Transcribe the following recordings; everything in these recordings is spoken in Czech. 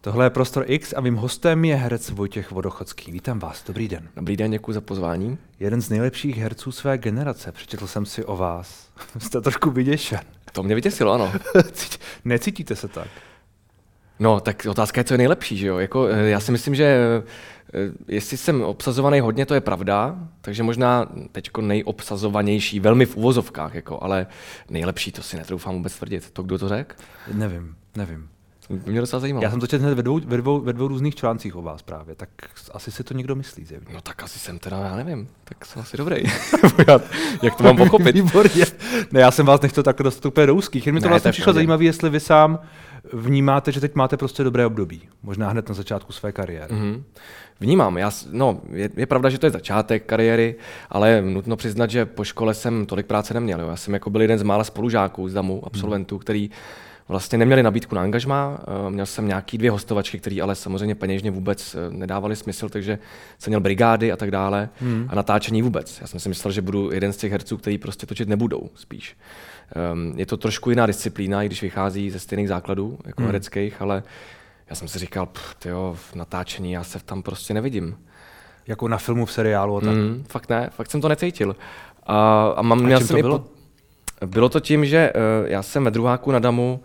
Tohle je Prostor X a mým hostem je herec Vojtěch Vodochodský. Vítám vás, dobrý den. Dobrý den, děkuji za pozvání. Jeden z nejlepších herců své generace, přečetl jsem si o vás. Jste trošku vyděšen. To mě vytěsilo, ano. Necítíte se tak? No, tak otázka je, co je nejlepší, že jo? Jako, eh, já si myslím, že eh, jestli jsem obsazovaný hodně, to je pravda, takže možná teď nejobsazovanější, velmi v uvozovkách, jako, ale nejlepší, to si netroufám vůbec tvrdit. To kdo to řekl? Nevím, nevím. Mě docela zajímalo. Já jsem to četl hned ve dvou, ve, dvou, ve dvou různých článcích o vás právě, tak asi si to někdo myslí zjevně. No tak asi jsem teda, já nevím, tak jsem asi dobrý. Jak to mám pochopit? Výborně. Ne, já jsem vás nechtěl takhle dostat úplně do úzkých, jen mi to Ne, vlastně to přišlo zajímavé, jestli vy sám vnímáte, že teď máte prostě dobré období. Možná hned na začátku své kariéry. Mhm. Vnímám, já, no, je, je, pravda, že to je začátek kariéry, ale nutno přiznat, že po škole jsem tolik práce neměl. Jo. Já jsem jako byl jeden z mála spolužáků z DAMu, absolventů, který vlastně neměli nabídku na angažmá. Eh, Měl jsem nějaký dvě hostovačky, které ale samozřejmě peněžně vůbec eh, nedávaly smysl, takže jsem měl brigády a tak dále a natáčení vůbec. Já jsem si myslel, že budu jeden z těch herců, který prostě točit nebudou spíš. Um, je to trošku jiná disciplína, i když vychází ze stejných základů, jako hereckých, ale já jsem si říkal, tyjo, v natáčení já se tam prostě nevidím. Jako na filmu, v seriálu a tak. Mm, fakt ne, fakt jsem to necítil. A, a mám, A měl jsem to i bylo? Po, bylo to tím, že uh, já jsem ve druháku na Damu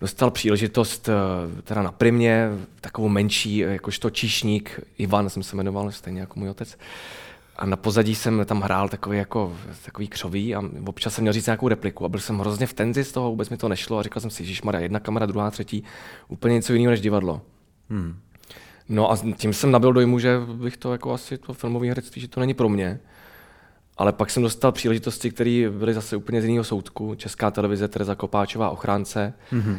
dostal příležitost uh, teda na primě, takovou menší, eh, jakožto číšník, Ivan jsem se jmenoval, stejně jako můj otec. A na pozadí jsem tam hrál takový, jako, takový křový a občas jsem měl říct nějakou repliku a byl jsem hrozně v tenzi z toho, vůbec mi to nešlo a říkal jsem si, že jedna kamera, druhá, třetí, úplně něco jiného než divadlo. Hmm. No a tím jsem nabil dojmu, že bych to jako asi to filmové herectví, že to není pro mě. Ale pak jsem dostal příležitosti, které byly zase úplně z jiného soudku. Česká televize, Tereza Kopáčová, ochránce, mm-hmm.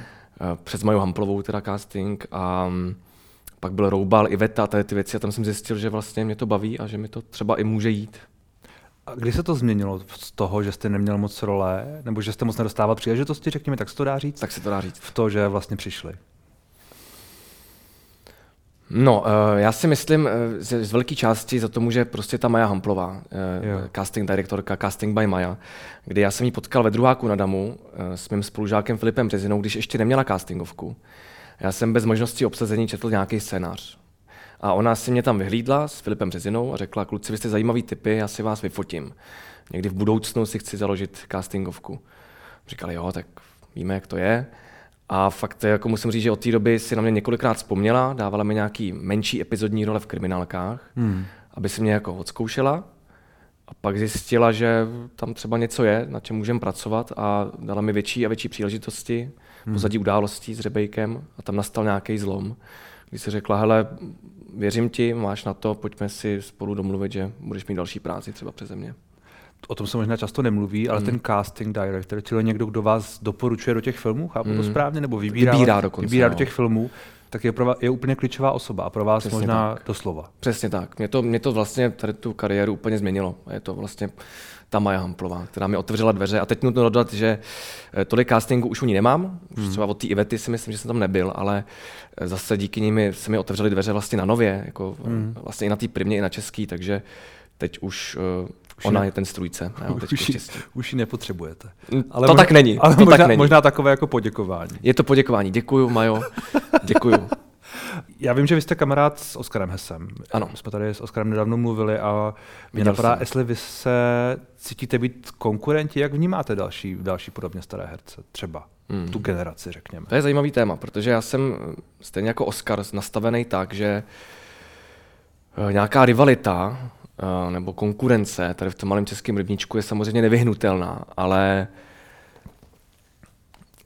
přes Maju Hamplovou teda casting a mm, pak byl Roubal, Iveta a tady ty věci a tam jsem zjistil, že vlastně mě to baví a že mi to třeba i může jít. A kdy se to změnilo z toho, že jste neměl moc role, nebo že jste moc nedostával příležitosti, řekněme, tak se to dá říct? Tak se to dá říct. V to, že vlastně přišli. No, eh, já si myslím, eh, z, velké části za to může prostě ta Maja Hamplová, eh, Jo. casting direktorka, casting by Maja, kdy já jsem ji potkal ve druháku na Damu s mým spolužákem Filipem Březinou, když ještě neměla castingovku. Já jsem bez možnosti obsazení četl nějaký scénář. A ona si mě tam vyhlídla s Filipem Březinou a řekla, kluci, vy jste zajímavý typy, já si vás vyfotím. Někdy v budoucnu si chci založit castingovku. Říkali, jo, tak víme, jak to je. A fakt jako musím říct, že od té doby si na mě několikrát vzpomněla, dávala mi nějaký menší epizodní role v kriminálkách, hmm. aby si mě jako odzkoušela. A pak zjistila, že tam třeba něco je, na čem můžeme pracovat a dala mi větší a větší příležitosti hmm. pozadí událostí s Rebejkem a tam nastal nějaký zlom, kdy si řekla, hele, věřím ti, máš na to, pojďme si spolu domluvit, že budeš mít další práci třeba přeze mě. O tom se možná často nemluví, ale ten casting director, čili někdo, kdo vás doporučuje do těch filmů, chápu to správně, nebo vybírá, Vybírá dokonce, vybírá do no. těch filmů, tak je, pro vás, je úplně klíčová osoba a pro vás Přesně možná doslova. Přesně tak. Mě to, mě to vlastně tady tu kariéru úplně změnilo. Je to vlastně ta Maja Hamplová, která mi otevřela dveře. A teď nutno dodat, že eh, tolik castingu už u ní nemám. Už třeba od té Ivety si myslím, že jsem tam nebyl, ale eh, zase díky nimi se mi otevřely dveře vlastně na nově, jako vlastně i na té primě, i na český, takže teď už, uh, ona ne- je ten strůjce. Jo, Už ji, už nepotřebujete. Mm, to tak není, Ale to možná, tak není. možná takové jako poděkování. Je to poděkování. Děkuju, Majo. Děkuju. Já vím, že vy jste kamarád s Oskarem Hesem. Ano. My jsme tady s Oskarem nedávno mluvili a mě Viděl napadá, jsem. jestli vy se cítíte být konkurenti, jak vnímáte další, další podobně staré herce, třeba Hmm. tu generaci, řekněme. To je zajímavý téma, protože já jsem stejně jako Oscar nastavený tak, že eh, nějaká rivalita nebo konkurence tady v tom malém českém rybníčku je samozřejmě nevyhnutelná, ale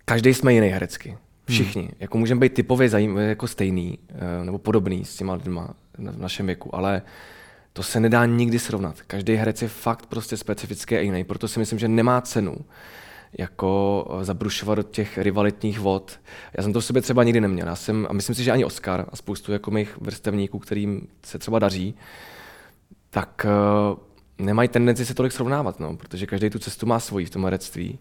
každý jsme jiný herecky. Všichni. Hmm. Jako můžeme být typově zajím, jako stejný eh, nebo podobný s těma lidma v našem věku, ale to se nedá nikdy srovnat. Každý herec je fakt prostě specifický a jiný, proto si myslím, že nemá cenu jako eh, zabrušovat do těch rivalitních vod. Já jsem to v sobě třeba nikdy neměl. Já jsem, a myslím si, že ani Oscar a spoustu jako mých vrstevníků, kterým se třeba daří, tak uh, nemají tendenci se tolik srovnávat, no, protože každý tu cestu má svoji v tom herectví.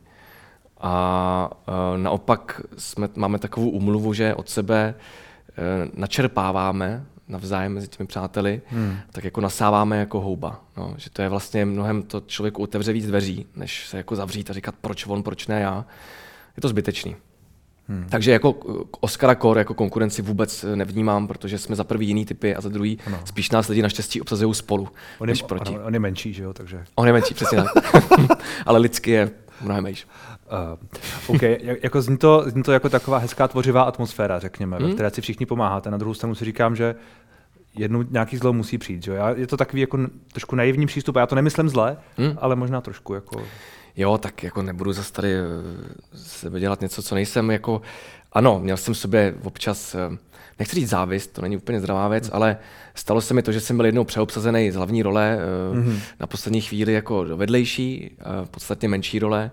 A uh, naopak jsme, máme takovou umluvu, že od sebe uh, načerpáváme navzájem mezi těmi přáteli, hmm. tak jako nasáváme jako houba. No, že to je vlastně mnohem to člověku otevře víc dveří, než se jako zavřít a říkat, proč on, proč ne já. Je to zbytečný. Hmm. Takže jako Oscara Core jako konkurenci vůbec nevnímám, protože jsme za prvý jiný typy a za druhý ano. spíš nás lidi naštěstí obsazují spolu, on je, než proti. Ano, on je menší, že jo, takže... On je menší, přesně tak. Ale lidsky je mnohem menší. Uh, OK, jako zní to, zní to jako taková hezká tvořivá atmosféra, řekněme, hmm? ve které si všichni pomáháte. Na druhou stranu si říkám, že jednou nějaký zlo musí přijít. Že? Já, je to takový jako trošku naivní přístup, a já to nemyslím zle, hmm? ale možná trošku jako... Jo, tak jako nebudu zase tady eh, sebe dělat něco, co nejsem jako... Ano, měl jsem v sobě občas, eh, nechci říct závist, to není úplně zdravá věc, hmm. ale stalo se mi to, že jsem byl jednou přeobsazený z hlavní role hmm. na poslední chvíli jako do vedlejší, podstatně menší role.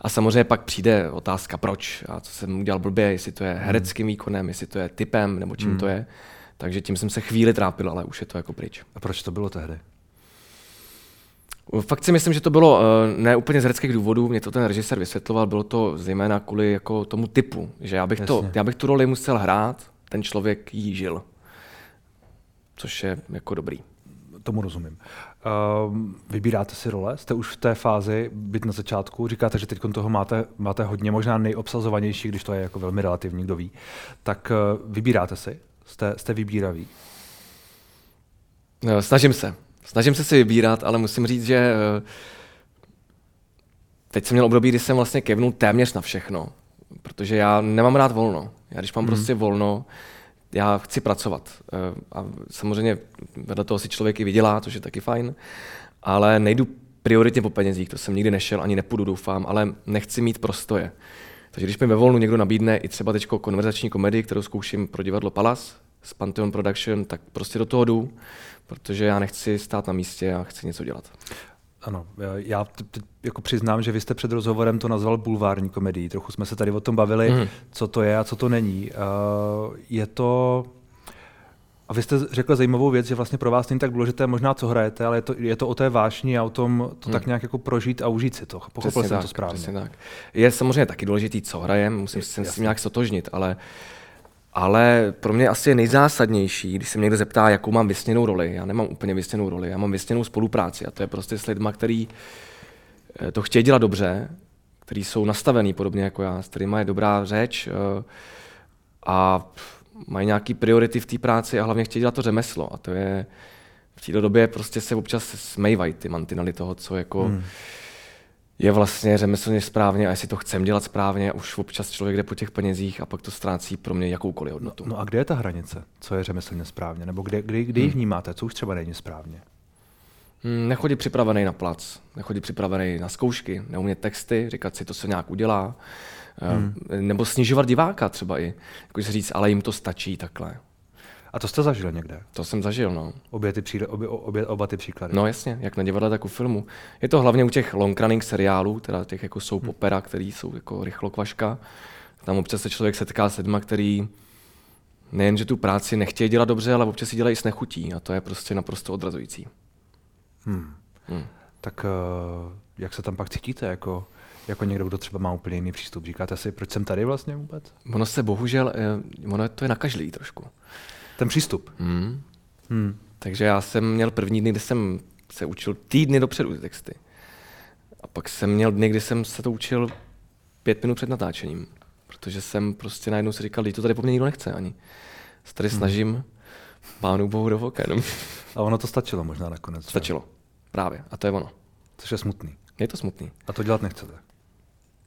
A samozřejmě pak přijde otázka, proč a co jsem udělal blbě, jestli to je hmm. hereckým výkonem, jestli to je typem, nebo čím hmm. to je. Takže tím jsem se chvíli trápil, ale už je to jako pryč. A proč to bylo tehdy? Fakt si myslím, že to bylo uh, ne úplně z hereckých důvodů, mě to ten režisér vysvětloval, bylo to zejména kvůli jako tomu typu, že já bych, to, já bych tu roli musel hrát, ten člověk jí žil. Což je jako dobrý. Tomu rozumím. Uh, vybíráte si role? Jste už v té fázi, byt na začátku, říkáte, že teď toho máte, máte hodně, možná nejobsazovanější, když to je jako velmi relativní, kdo ví. Tak uh, vybíráte si? Jste, jste vybíravý? No, snažím se. Snažím se si vybírat, ale musím říct, že eh, teď jsem měl období, kdy jsem vlastně kevnul téměř na všechno, protože já nemám rád volno. Já když mám mm. prostě volno, já chci pracovat. Eh, a samozřejmě vedle toho si člověk i vydělá, což je taky fajn, ale nejdu prioritně po penězích, to jsem nikdy nešel, ani nepůjdu, doufám, ale nechci mít prostoje. Takže když mi ve volnu někdo nabídne i třeba teď konverzační komedii, kterou zkouším pro divadlo Palas z Pantheon Production, tak prostě do toho jdu, protože já nechci stát na místě a chci něco dělat. Ano, já jako přiznám, že vy jste před rozhovorem to nazval bulvární komedii. Trochu jsme se tady o tom bavili, mm. co to je a co to není. Je to a vy jste řekl zajímavou věc, že vlastně pro vás není tak důležité možná, co hrajete, ale je to, je to o té vášni a o tom to hmm. tak nějak jako prožít a užít si to. Pochopil přesně jsem tak, to správně. Tak. Je samozřejmě taky důležitý, co hrajem, musím se s tím nějak sotožnit, ale ale pro mě asi je nejzásadnější, když se mě někdo zeptá, jakou mám vysněnou roli. Já nemám úplně vysněnou roli, já mám vysněnou spolupráci a to je prostě s lidmi, který eh, to chtějí dělat dobře, který jsou nastavený podobně jako já, s kterými je dobrá řeč eh, a mají nějaké priority v té práci a hlavně chtějí dělat to řemeslo. A to je v této době prostě se občas smejvají ty mantinely toho, co jako hmm. Je vlastně řemeslně správně a jestli to chcem dělat správně, už občas člověk jde po těch penězích a pak to ztrácí pro mě jakoukoliv hodnotu. No, no a kde je ta hranice? Co je řemeslně správně? Nebo kde, kde, kde ji hmm. vnímáte? Co už třeba není správně? Hmm, nechodí připravený na plac, nechodí připravený na zkoušky, neumět texty, říkat si, to se nějak udělá. Hmm. Nebo snižovat diváka třeba i. Jako si říct, ale jim to stačí takhle. A to jste zažil někde? To jsem zažil, no. Obě ty příle, obě, obě, oba ty příklady. No jasně, jak na divadle, tak u filmu. Je to hlavně u těch long running seriálů, teda těch jako soap hmm. opera, který jsou jako rychlokvaška. Tam občas se člověk setká s lidmi, který nejen, že tu práci nechtějí dělat dobře, ale občas si dělají s nechutí a to je prostě naprosto odrazující. Hmm. Hmm. Tak uh, jak se tam pak cítíte? Jako jako někdo, kdo třeba má úplně jiný přístup. Říkáte si, proč jsem tady vlastně vůbec? Ono se bohužel, eh, ono to je na každý trošku. Ten přístup? Hmm. Hmm. Takže já jsem měl první dny, kdy jsem se učil týdny dopředu ty texty. A pak jsem měl dny, kdy jsem se to učil pět minut před natáčením. Protože jsem prostě najednou si říkal, že to tady po mně nikdo nechce ani. Se tady hmm. snažím pánu bohu do voka. A ono to stačilo možná nakonec. Stačilo. Právě. A to je ono. Což je smutný. Je to smutný. A to dělat nechcete?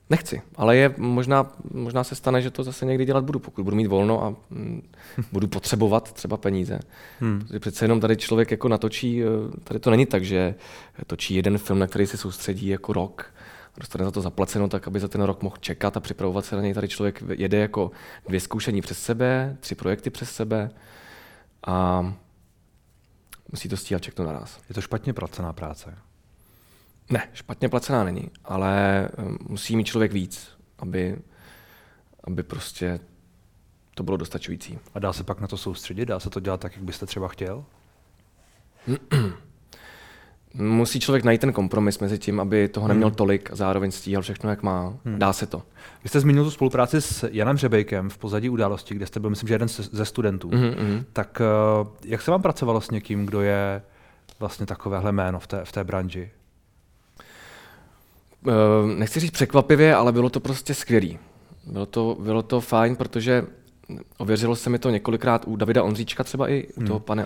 Nechci, ale je možná, možná se stane, že to zase někdy dělat budu, pokud budu mít volno a mm, budu potřebovat třeba peníze. Hmm. Protože přece jenom tady člověk jako natočí, eh, tady to není tak, že točí jeden film, na který se soustředí jako rok, dostane za to zaplaceno tak, aby za ten rok mohl čekat a připravovat se na něj. Tady člověk jede jako dvě zkoušení přes sebe, tři projekty přes sebe a musí to stíhat všechno naraz. Je to špatně placená práce? Ne, špatně placená není, ale eh, musí mít člověk víc, aby, aby prostě to bylo dostačující. A dá se pak na to soustředit? Dá se to dělat tak, jak byste třeba chtěl? Musí člověk najít ten kompromis mezi tím, aby toho neměl hmm. tolik a zároveň stíhal všechno, jak má. Hmm. Dá se to. Vy jste zmínil tu spolupráci s Janem Řebejkem v pozadí události, kde jste byl, myslím, že jeden ze studentů. Mm-hmm. Tak eh, jak se vám pracovalo s někým, kdo je vlastně takovéhle jméno v té, v té branži? Eh, nechci říct překvapivě, ale bylo to prostě skvělý. Bylo to, bylo to fajn, protože ověřilo se mi to několikrát u Davida Ondříčka třeba i u toho hmm. pane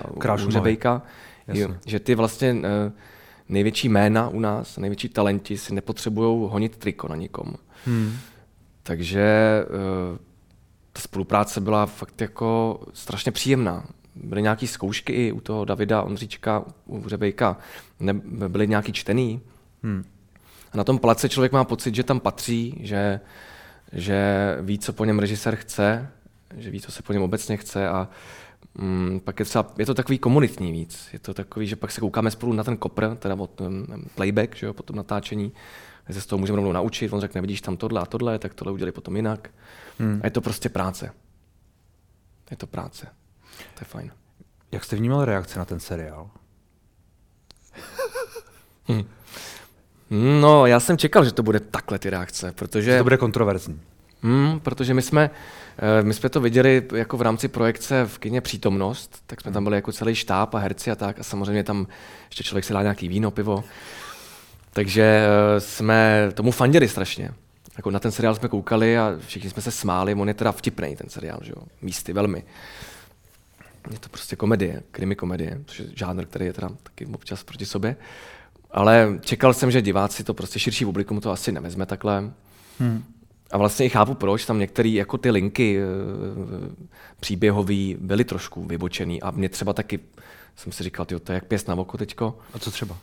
Řebejka, že ty vlastně eh, největší jména u nás, největší talenti si nepotřebují honit triko na nikom. Hmm. Takže eh, ta spolupráce byla fakt jako strašně příjemná. Byly nějaké zkoušky i u toho Davida Ondříčka, u Řebejka, ne, byly nějaký čtený. Hmm. A na tom place člověk má pocit, že tam patří, že, že ví, co po něm režisér chce, že ví, co se po něm obecně chce a mm, pak je, třeba, je to takový komunitní víc. Je to takový, že pak se koukáme spolu na ten kopr, teda o ten playback, že jo, po tom natáčení, že se z toho můžeme rovnou naučit, on řekne, vidíš tam tohle a tohle, tak tohle udělej potom jinak. Hmm. A je to prostě práce. Je to práce. To je fajn. Jak jste vnímal reakce na ten seriál? hmm. No, já jsem čekal, že to bude takhle ty reakce, protože... Že to bude kontroverzní. Hmm, protože my jsme, eh, my jsme to viděli jako v rámci projekce v kině Přítomnost, tak jsme tam byli jako celý štáb a herci a tak a samozřejmě tam ještě člověk si dá nějaký víno, pivo. Takže eh, jsme tomu fandili strašně. Jako na ten seriál jsme koukali a všichni jsme se smáli, on je teda vtipný ten seriál, že jo? místy velmi. Je to prostě komedie, krimi komedie, což je žánr, který je teda taky občas proti sobě. Ale čekal jsem, že diváci to prostě širší publikum to asi nevezme takhle. Hmm. A vlastně i chápu, proč tam některé jako ty linky eh, příběhové byly trošku vybočený a mě třeba taky jsem si říkal, tyjo, to je jak pěst na oko teďko. A co třeba?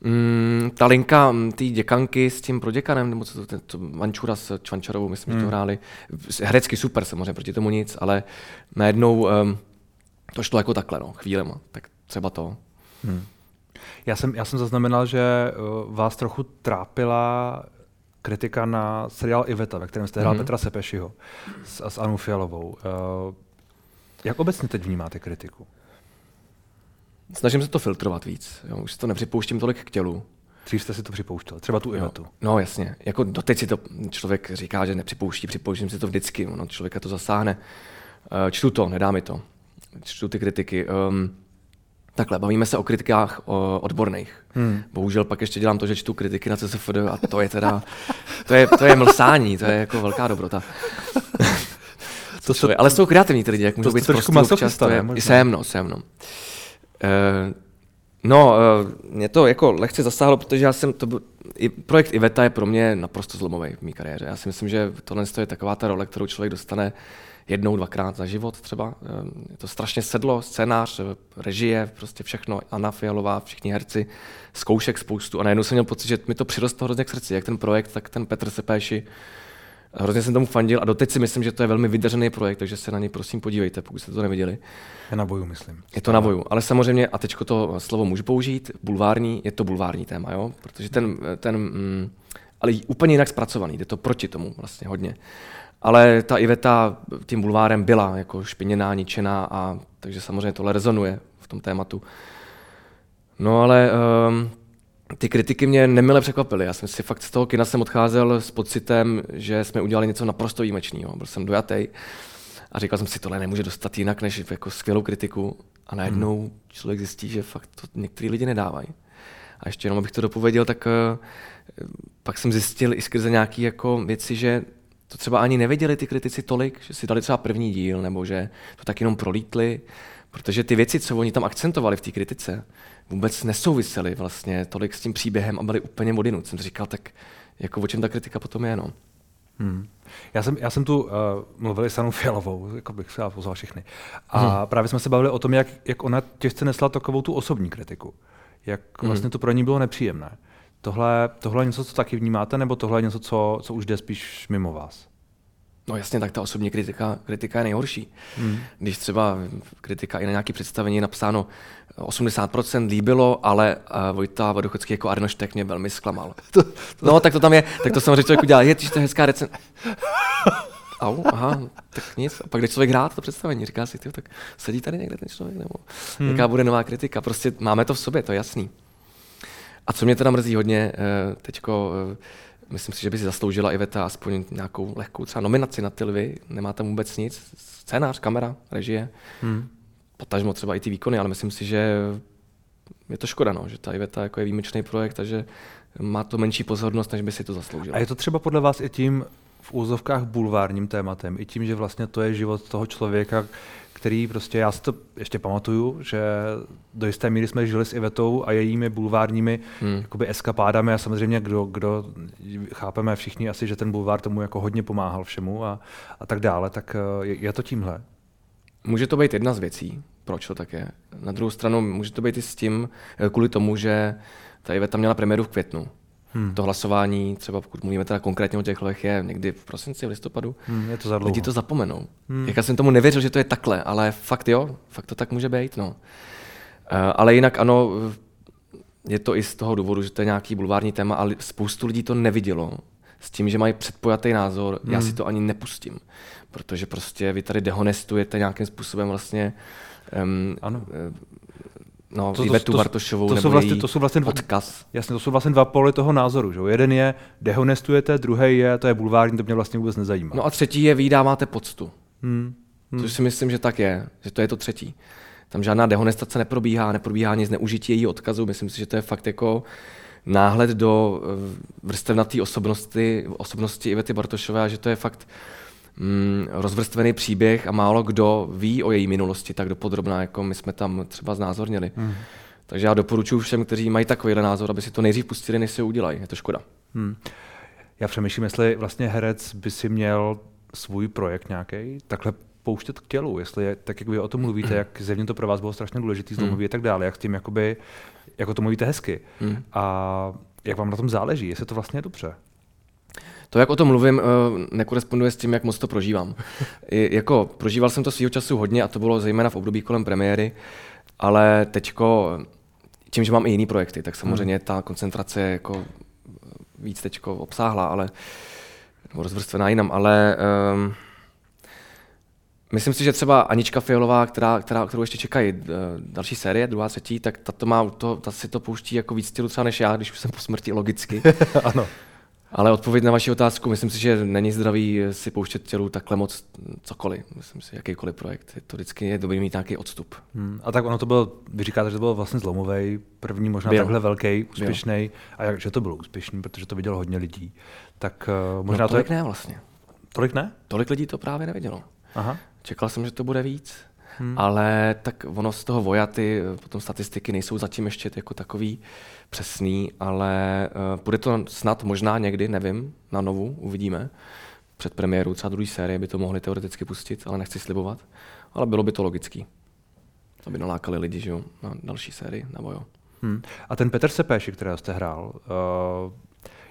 Mm, ta linka mm, té děkanky s tím proděkanem, nebo co to, to Mančura s Čvančarovou, myslím, mm. že to hmm. hráli. Herecky super, samozřejmě proti tomu nic, ale najednou um, to šlo jako takhle, no, chvílema. Tak třeba to. Mm. Já jsem, já jsem zaznamenal, že uh, vás trochu trápila kritika na seriál Iveta, ve kterém jste hrál mm-hmm. Petra Sepešiho s, s Anu Fialovou. Uh, jak obecně teď vnímáte kritiku? Snažím se to filtrovat víc. Jo. Už si to nepřipouštím tolik k tělu. Dřív jste si to připouštěl, třeba tu Ivetu. No jasně, jako doteď si to člověk říká, že nepřipouští, připouštím si to vždycky, no, člověka to zasáhne. Uh, čtu to, nedá mi to. Čtu ty kritiky. Um, Takhle, bavíme se o kritikách o odborných. Hmm. Bohužel pak ještě dělám to, že čtu kritiky na CSFD a to je teda, to je, to je mlsání, to je jako velká dobrota. to jsou, ale jsou kreativní ty lidi, jak můžou být trošku masochista, to je, jsem, no, jsem, no. Uh, no, uh, mě to jako lehce zasáhlo, protože já jsem, to byl, i projekt Iveta je pro mě naprosto zlomový v mé kariéře. Já si myslím, že tohle je taková ta role, kterou člověk dostane jednou, dvakrát za život třeba. Je to strašně sedlo, scénář, režie, prostě všechno, Anna Fialová, všichni herci, zkoušek spoustu a najednou jsem měl pocit, že mi to přirostlo hrozně k srdci, jak ten projekt, tak ten Petr Sepéši. Hrozně jsem tomu fandil a doteď si myslím, že to je velmi vydařený projekt, takže se na něj prosím podívejte, pokud jste to neviděli. Je na boju, myslím. Je to na boju, ale samozřejmě, a teď to slovo můžu použít, bulvární, je to bulvární téma, jo? protože ten, ten mm, ale úplně jinak zpracovaný, jde to proti tomu vlastně hodně. Ale ta Iveta tím bulvárem byla jako špiněná, ničená, a takže samozřejmě tohle rezonuje v tom tématu. No ale um, ty kritiky mě nemile překvapily. Já jsem si fakt z toho kina jsem odcházel s pocitem, že jsme udělali něco naprosto výjimečného. Byl jsem dojatý a říkal jsem si, tohle nemůže dostat jinak než jako skvělou kritiku. A najednou hmm. člověk zjistí, že fakt to některý lidi nedávají. A ještě jenom abych to dopověděl, tak uh, pak jsem zjistil i skrze nějaké jako věci, že to třeba ani nevěděli ty kritici tolik, že si dali třeba první díl, nebo že to tak jenom prolítli, protože ty věci, co oni tam akcentovali v té kritice, vůbec nesouvisely vlastně tolik s tím příběhem a byly úplně odinut. Jsem říkal, tak jako o čem ta kritika potom je, no. Hmm. Já jsem, já jsem tu uh, mluvil s Anou Fialovou, jako bych se pozval všechny. A hmm. právě jsme se bavili o tom, jak, jak ona těžce nesla takovou tu osobní kritiku. Jak hmm. vlastně to pro ní bylo nepříjemné. Tohle, tohle je něco, co taky vnímáte, nebo tohle je něco, co, co už jde spíš mimo vás? No jasně, tak ta osobní kritika, kritika je nejhorší. Hmm. Když třeba kritika i na nějaké představení je napsáno 80% líbilo, ale uh, Vojta Vodochodský jako Arnoštek mě velmi zklamal. to, to... No, tak to tam je, tak to samozřejmě člověk udělal. Je, to je hezká recen... Au, aha, tak nic. A pak jde člověk hrát to představení, říká si, tyjo, tak sedí tady někde ten člověk, nebo hmm. jaká bude nová kritika. Prostě máme to v sobě, to je jasný. A co mě teda mrzí hodně, eh, teďko, eh, myslím si, že by si zasloužila Iveta aspoň nějakou lehkou třeba nominaci na ty lvy, nemá tam vůbec nic, scénář, kamera, režie, hmm. potažmo třeba i ty výkony, ale myslím si, že je to škoda, no, že ta Iveta jako je výjimečný projekt, takže má to menší pozornost, než by si to zasloužila. A je to třeba podle vás i tím, v úzovkách bulvárním tématem, i tím, že vlastně to je život toho člověka, který prostě, já si to ještě pamatuju, že do jisté míry jsme žili s Ivetou a jejími bulvárními hmm. jakoby eskapádami a samozřejmě kdo, kdo chápeme všichni asi, že ten bulvár tomu jako hodně pomáhal všemu a, a tak dále, tak eh, je, je to tímhle. Může to být jedna z věcí, proč to tak je. Na druhou stranu může to být i s tím, eh, kvůli tomu, že ta Iveta měla premiéru v květnu. Hmm. To hlasování, třeba pokud mluvíme teda konkrétně o těch lech, je někdy v prosinci, v listopadu. Hmm, je to za Lidi to zapomenou. Hmm. Jak já jsem tomu nevěřil, že to je takhle, ale fakt jo, fakt to tak může být. No. Uh, ale jinak ano, je to i z toho důvodu, že to je nějaký bulvární téma, ale spoustu lidí to nevidělo. S tím, že mají předpojatý názor, hmm. já si to ani nepustím. Protože prostě vy tady dehonestujete nějakým způsobem vlastně um, ano. No, to, Ivetu to, Bartošovou to, to, nebo vlastně, to jsou vlastně dva, odkaz. Jasně, to jsou vlastně dva poli toho názoru. Že? Jeden je dehonestujete, druhý je, to je bulvární, to mě vlastně vůbec nezajímá. No a třetí je vydáváte poctu. Hmm. Hmm. Což si myslím, že tak je, že to je to třetí. Tam žádná dehonestace neprobíhá, neprobíhá nic zneužití její odkazu. Myslím si, že to je fakt jako náhled do eh, vrstevnaté osobnosti, osobnosti Ivety Bartošové a že to je fakt mm, rozvrstvený příběh a málo kdo ví o její minulosti tak dopodrobná, jako my jsme tam třeba znázornili. Hmm. Takže já doporučuji všem, kteří mají takovýhle názor, aby si to nejdřív pustili, než si udělají. Je to škoda. Hmm. Já přemýšlím, jestli vlastně herec by si měl svůj projekt nějaký takhle pouštět k tělu, jestli je, tak jak vy o tom mluvíte, jak zjevně to pro vás bylo strašně důležité zlomový hmm. a tak dále, jak s tím jakoby, jako to mluvíte hezky. Hmm. A jak vám na tom záleží, jestli to vlastně je dobře. To, jak o tom mluvím, eh, nekoresponduje s tím, jak moc to prožívám. I, jako, prožíval jsem to svýho času hodně a to bylo zejména v období kolem premiéry, ale teďko, tím, že mám i jiný projekty, tak samozřejmě hmm. ta koncentrace je jako víc teďko obsáhla, ale nebo rozvrstvená jinam, ale um, myslím si, že třeba Anička Fialová, která, která, kterou ještě čekají uh, další série, druhá, třetí, tak ta, to má, to, ta si to pouští jako víc stylu třeba než já, když už jsem po smrti logicky. ano. Ale odpověď na vaši otázku, myslím si, že není zdravý si pouštět tělu takhle moc cokoliv. Myslím si, jakýkoliv projekt. Je to vždycky je dobrý mít nějaký odstup. Hmm. A tak ono to bylo, vy říkáte, že to byl vlastně zlomový, první možná byl. takhle velký, úspěšný. A jak, že to bylo úspěšný, protože to vidělo hodně lidí. Tak uh, možná no, tolik to je... ne vlastně. Tolik ne? Tolik lidí to právě nevidělo. Aha. Čekal jsem, že to bude víc. Hmm. Ale tak ono z toho vojaty, potom statistiky nejsou zatím ještě jako takový přesný, ale uh, bude to snad možná někdy, nevím, na novu, uvidíme. Před premiérou třeba druhé série by to mohli teoreticky pustit, ale nechci slibovat. Ale bylo by to logický, aby nalákali lidi že jo, na další sérii, nebo jo. Hmm. A ten Petr Sepéši, kterého jste hrál, uh,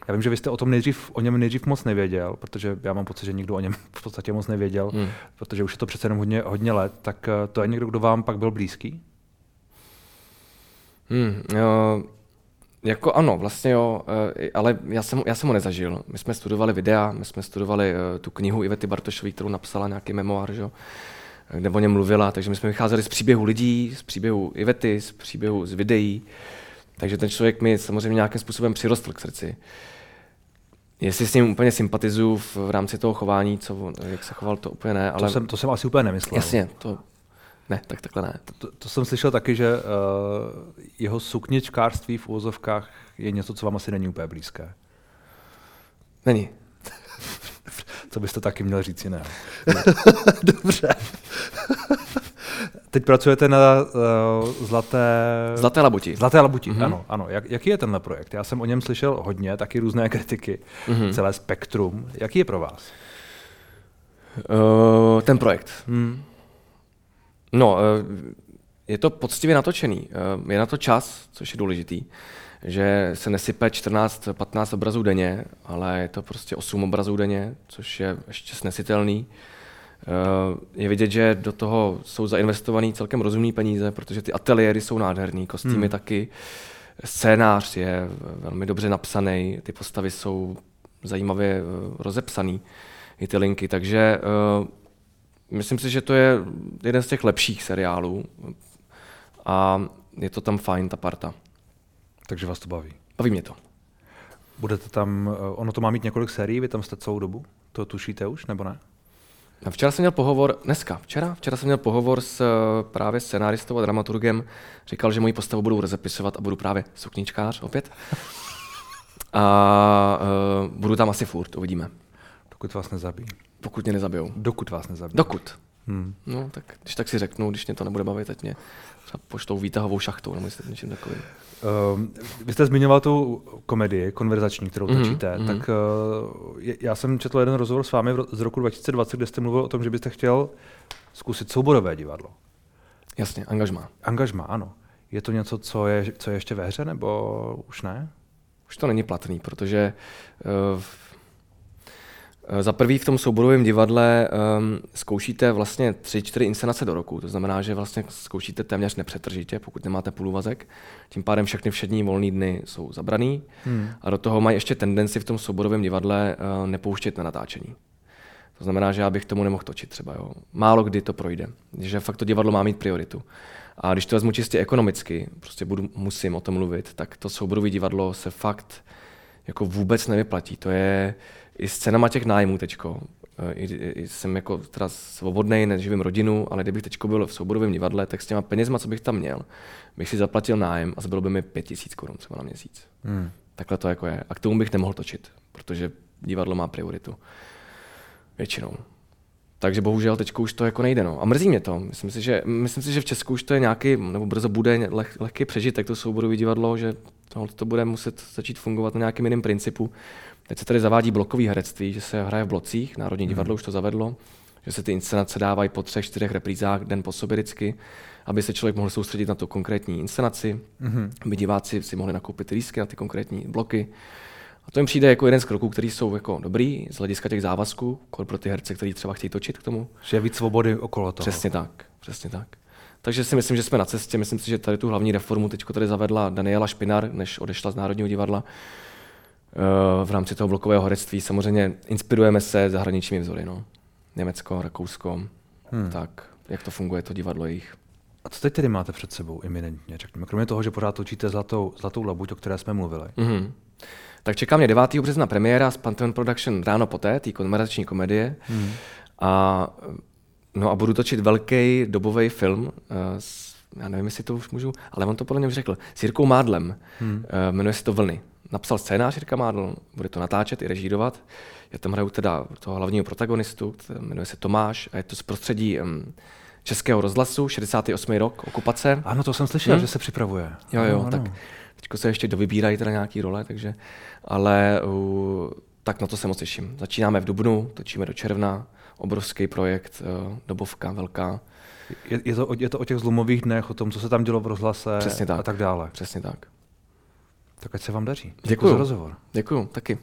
já vím, že vy jste o tom nejdřív, o něm nejdřív moc nevěděl, protože já mám pocit, že nikdo o něm v podstatě moc nevěděl, hmm. protože už je to přece jenom hodně, hodně let, tak uh, to je někdo, kdo vám pak byl blízký? Hmm, jo, jako ano, vlastně jo, eh, ale já jsem, já jsem ho nezažil. My jsme studovali videa, my jsme studovali uh, tu knihu Ivety Bartošové, kterou napsala nějaký memoár, že? kde o něm mluvila, takže my jsme vycházeli z příběhu lidí, z příběhu Ivety, z příběhu z videí, takže ten člověk mi samozřejmě nějakým způsobem přirostl k srdci. Jestli s ním úplně sympatizuju v, v rámci toho chování, co, jak se choval, to úplně ne. Ale... To, jsem, to jsem asi úplně nemyslel. Jasně, to, ne, tak takhle ne. To, to, to jsem slyšel taky, že uh, jeho sukničkářství v úvozovkách je něco, co vám asi není úplně blízké. Není. co byste taky měl říct jiného. Dobře. Teď pracujete na uh, Zlaté... Zlaté labuti. Zlaté labuti, mm-hmm. ano. ano. Jak, jaký je tenhle projekt? Já jsem o něm slyšel hodně, taky různé kritiky, mm-hmm. celé spektrum. Jaký je pro vás? Uh, ten projekt. Hmm. No, eh, je to poctivě natočený. Eh, je na to čas, což je důležitý, že se nesype 14-15 obrazů denně, ale je to prostě 8 obrazů denně, což je ještě snesitelný. Eh, je vidět, že do toho jsou zainvestované celkem rozumné peníze, protože ty ateliéry jsou nádherný, kostýmy hmm. taky, scénář je velmi dobře napsaný, ty postavy jsou zajímavě rozepsaný, i ty linky, takže Myslím si, že to je jeden z těch lepších seriálů a je to tam fajn, ta parta. Takže vás to baví? Baví mě to. Budete tam, eh, ono to má mít několik sérií, vy tam jste celou dobu? To tušíte už, nebo ne? Včera jsem měl pohovor, dneska, včera, včera jsem měl pohovor s eh, právě scenáristou a dramaturgem. Říkal, že moji postavu budou rozepisovat a budu právě sukničkář opět. A uh, budu tam asi furt, uvidíme. Pokud vás nezabí. Pokud mě nezabijou. Dokud vás nezabí. Dokud. Hmm. No, tak když tak si řeknu, když mě to nebude bavit, teď mě poštou výtahovou šachtou nebo něčím takovým. Um, vy jste zmiňoval tu komedii konverzační, kterou Mhm, točíte, mhm. tak uh, já jsem četl jeden rozhovor s vámi z roku 2020, kde jste mluvil o tom, že byste chtěl zkusit souborové divadlo. Jasně, angažmá. Angažma, ano. Je to něco, co je, co je ještě ve hře, nebo už ne? Už to není platný, protože uh, za prvý v tom souborovém divadle um, zkoušíte vlastně tři, čtyři inscenace do roku. To znamená, že vlastně zkoušíte téměř nepřetržitě, pokud nemáte půlúvazek. Tím pádem všechny všední volné dny jsou zabraný. Hmm. A do toho mají ještě tendenci v tom souborovém divadle uh, nepouštět na natáčení. To znamená, že já bych tomu nemohl točit třeba. Jo. Málo kdy to projde. Že fakt to divadlo má mít prioritu. A když to vezmu čistě ekonomicky, prostě budu, musím o tom mluvit, tak to souborové divadlo se fakt jako vůbec nevyplatí. To je i s cenama těch nájmů teďko. Eh, I, i, jsem jako teda svobodný, neživím rodinu, ale kdybych teďko byl v souborovém divadle, tak s těma penězma, co bych tam měl, bych si zaplatil nájem a zbylo by mi 5000 korun třeba na měsíc. Hmm. Takhle to jako je. A k tomu bych nemohl točit, protože divadlo má prioritu. Většinou. Takže bohužel teď už to jako nejde. No. A mrzí mě to. Myslím si, že, myslím si, že v Česku už to je nějaký, nebo brzo bude leh, lehký přežitek, to souborové divadlo, že to, to bude muset začít fungovat na nějakým jiném principu. Teď se tady zavádí blokový herectví, že se hraje v blocích, Národní divadlo už to zavedlo, že se ty inscenace dávají po třech, čtyřech reprízách den po sobě vždycky, aby se člověk mohl soustředit na tu konkrétní inscenaci, Mhm. aby diváci si mohli nakoupit lístky na ty konkrétní bloky. A to jim přijde jako jeden z kroků, který jsou jako dobrý z hlediska těch závazků, pro ty herce, kteří třeba chtějí točit k tomu. Že je víc svobody okolo toho. Přesně tak, přesně tak. Takže si myslím, že jsme na cestě. Myslím si, že tady tu hlavní reformu teď tady zavedla Daniela Špinar, než odešla z Národního divadla eh, v rámci toho blokového herectví. Samozřejmě inspirujeme se zahraničními vzory. No. Německo, Rakousko, hmm. tak jak to funguje, to divadlo jejich. A co teď tedy máte před sebou iminentně, řekněme? Kromě toho, že pořád točíte zlatou, zlatou labuť, o které jsme mluvili. Mhm. Tak čeká mě 9. března premiéra z Pantheon Production ráno poté, té konverzační komedie. Hmm. A, no a budu točit velký dobový film, uh, s, já nevím, jestli to už můžu, ale on to podle mě už řekl, s Jirkou Mádlem. Hmm. Uh, jmenuje se to Vlny. Napsal scénář Jirka Mádl, bude to natáčet i režírovat. Já tam hraju teda toho hlavního protagonistu, jmenuje se Tomáš a je to z prostředí um, Českého rozhlasu, 68. rok, okupace. Ano, to jsem slyšel, Hmm. že se připravuje. Jo, jo, ano, tak ano. Teďko se ještě dovybírají teda nějaký role, takže, ale uh, tak na to se moc těším. Začínáme v Dubnu, točíme do června, obrovský projekt, uh, dobovka velká, Je, je, to, o- je to o těch zlomových dnech, o tom, co se tam dělo v rozhlase Přesně tak. a tak dále. přesně tak. Tak ať se vám daří. Děkuju. za rozhovor. Děkuju, taky.